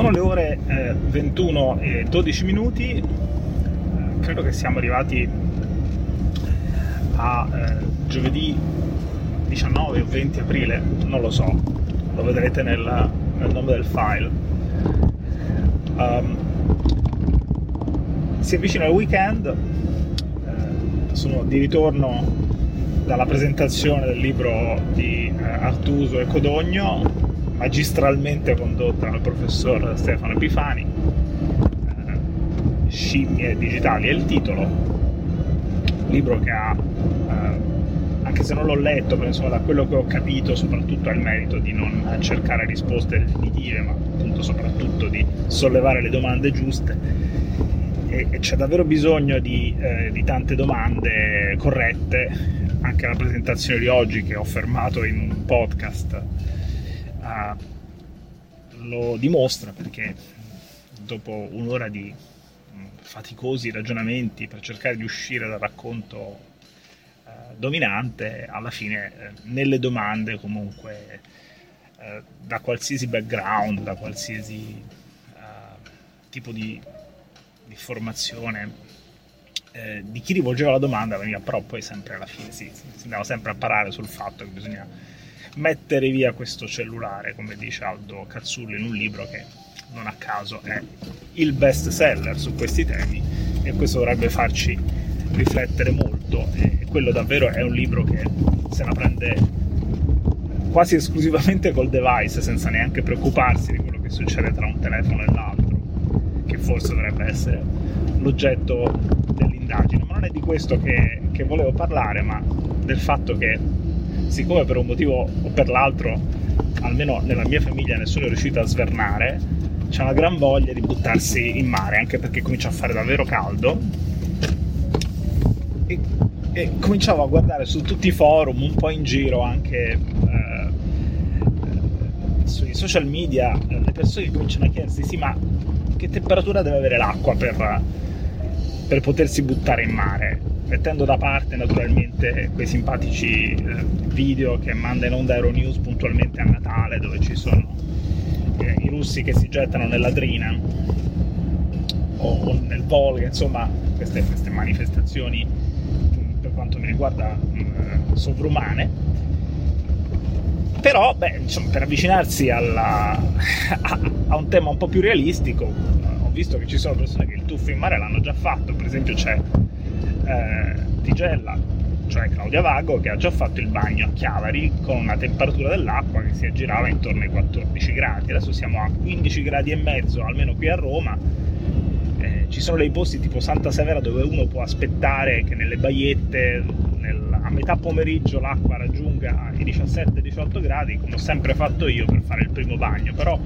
sono le ore eh, 21 e 12 minuti, eh, credo che siamo arrivati a eh, giovedì 19 o 20 aprile, non lo so, lo vedrete nel, nel nome del file. Um, si avvicina il weekend, eh, sono di ritorno dalla presentazione del libro di eh, Artuso e Codogno, magistralmente condotta dal professor Stefano Epifani. Eh, Scimmie digitali è il titolo, libro che ha, eh, anche se non l'ho letto, però insomma da quello che ho capito soprattutto ha il merito di non cercare risposte definitive, ma appunto soprattutto di sollevare le domande giuste e, c'è davvero bisogno di, eh, di, tante domande corrette. Anche la presentazione di oggi che ho fermato in un podcast eh, lo dimostra perché dopo un'ora di mm, faticosi ragionamenti per cercare di uscire dal racconto eh, dominante, alla fine eh, nelle domande comunque eh, da qualsiasi background, da qualsiasi eh, tipo di di formazione eh, di chi rivolgeva la domanda veniva però poi sempre alla fine sì, si andava sempre a parare sul fatto che bisogna mettere via questo cellulare come dice Aldo Cazzulli in un libro che non a caso è il best seller su questi temi e questo dovrebbe farci riflettere molto e quello davvero è un libro che se la prende quasi esclusivamente col device senza neanche preoccuparsi di quello che succede tra un telefono e l'altro che forse dovrebbe essere l'oggetto dell'indagine. Ma non è di questo che, che volevo parlare, ma del fatto che siccome per un motivo o per l'altro, almeno nella mia famiglia, nessuno è riuscito a svernare, c'è una gran voglia di buttarsi in mare, anche perché comincia a fare davvero caldo. E, e cominciavo a guardare su tutti i forum, un po' in giro anche eh, sui social media, le persone cominciano a chiedersi: sì, ma che temperatura deve avere l'acqua per, per potersi buttare in mare, mettendo da parte naturalmente quei simpatici eh, video che manda in onda Euronews puntualmente a Natale, dove ci sono eh, i russi che si gettano nell'Adrina o, o nel Volga, insomma queste, queste, manifestazioni per quanto mi riguarda eh, sovrumane. Però beh, insomma, per avvicinarsi alla, a, a, un tema un po' più realistico ho visto che ci sono persone che il tuffo in mare l'hanno già fatto. Per esempio c'è eh, Tigella cioè Claudia Vago che ha già fatto il bagno a Chiavari con una temperatura dell'acqua che si aggirava intorno ai 14 gradi. Adesso siamo a 15 gradi e mezzo almeno qui a Roma. Eh, ci sono dei posti tipo Santa Severa dove uno può aspettare che nelle baiette a metà pomeriggio l'acqua raggiunga i 17-18 gradi, come ho sempre fatto io per fare il primo bagno, però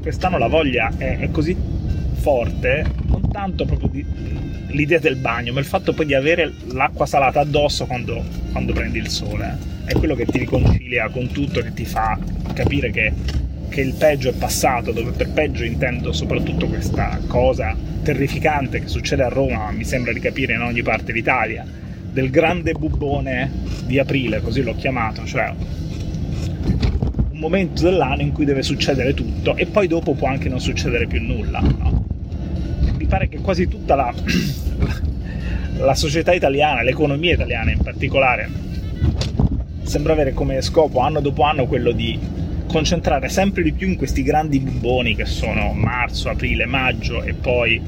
quest'anno la voglia è, è così forte, tanto proprio di, l'idea del bagno, ma il fatto poi di avere l'acqua salata addosso quando, quando prendi il sole. È quello che ti riconcilia con tutto, che ti fa capire che, che il peggio è passato, dove per peggio intendo soprattutto questa cosa terrificante che succede a Roma, mi sembra di capire in ogni parte d'Italia del grande bubbone di aprile, così l'ho chiamato, cioè un momento dell'anno in cui deve succedere tutto e poi dopo può anche non succedere più nulla. No? Pare che quasi tutta la, la società italiana, l'economia italiana in particolare, sembra avere come scopo anno dopo anno quello di concentrare sempre di più in questi grandi bubboni che sono marzo, aprile, maggio e poi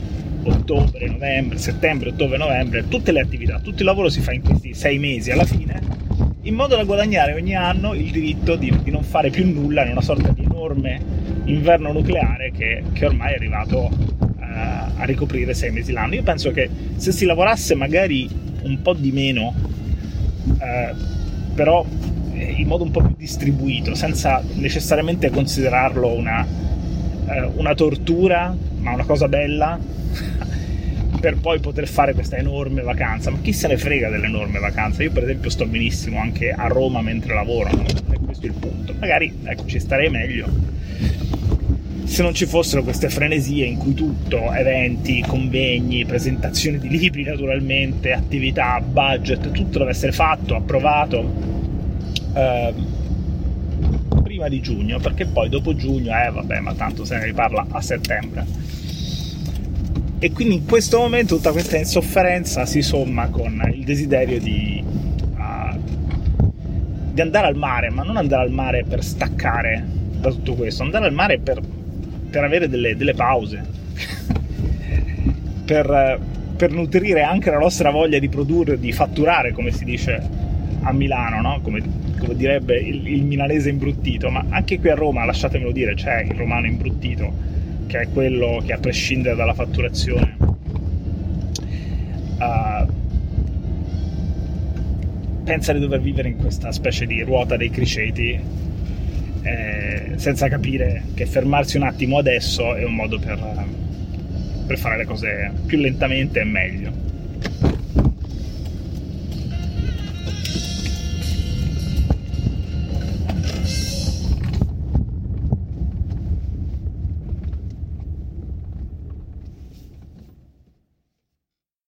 ottobre, novembre, settembre, ottobre, novembre, tutte le attività, tutto il lavoro si fa in questi sei mesi alla fine, in modo da guadagnare ogni anno il diritto di, di non fare più nulla in una sorta di enorme inverno nucleare che, che ormai è arrivato a ricoprire sei mesi l'anno. Io penso che se si lavorasse magari un po' di meno, uh, però eh, in modo un po' più distribuito, senza necessariamente considerarlo una, uh, una tortura, ma una cosa bella, per poi poter fare questa enorme vacanza. Ma chi se ne frega dell'enorme vacanza? Io, per esempio, sto benissimo anche a Roma mentre lavoro, no? è questo il punto. Magari ecco, ci starei meglio se non ci fossero queste frenesie in cui tutto, eventi, convegni, presentazioni di libri naturalmente, attività, budget, tutto deve essere fatto, approvato. Eh, prima di giugno, perché poi dopo giugno, eh vabbè, ma tanto se ne riparla a settembre. E quindi in questo momento tutta questa insofferenza si somma con il desiderio di, uh, di andare al mare, ma non andare al mare per staccare da tutto questo, andare al mare per, per avere delle, delle pause, per, per, nutrire anche la nostra voglia di produrre, di fatturare, come si dice a Milano, no? come, come, direbbe il, il milanese imbruttito, ma anche qui a Roma, lasciatemelo dire, c'è il romano imbruttito che è quello che a prescindere dalla fatturazione uh, pensa di dover vivere in questa specie di ruota dei criceti eh, senza capire che fermarsi un attimo adesso è un modo per, per fare le cose più lentamente e meglio.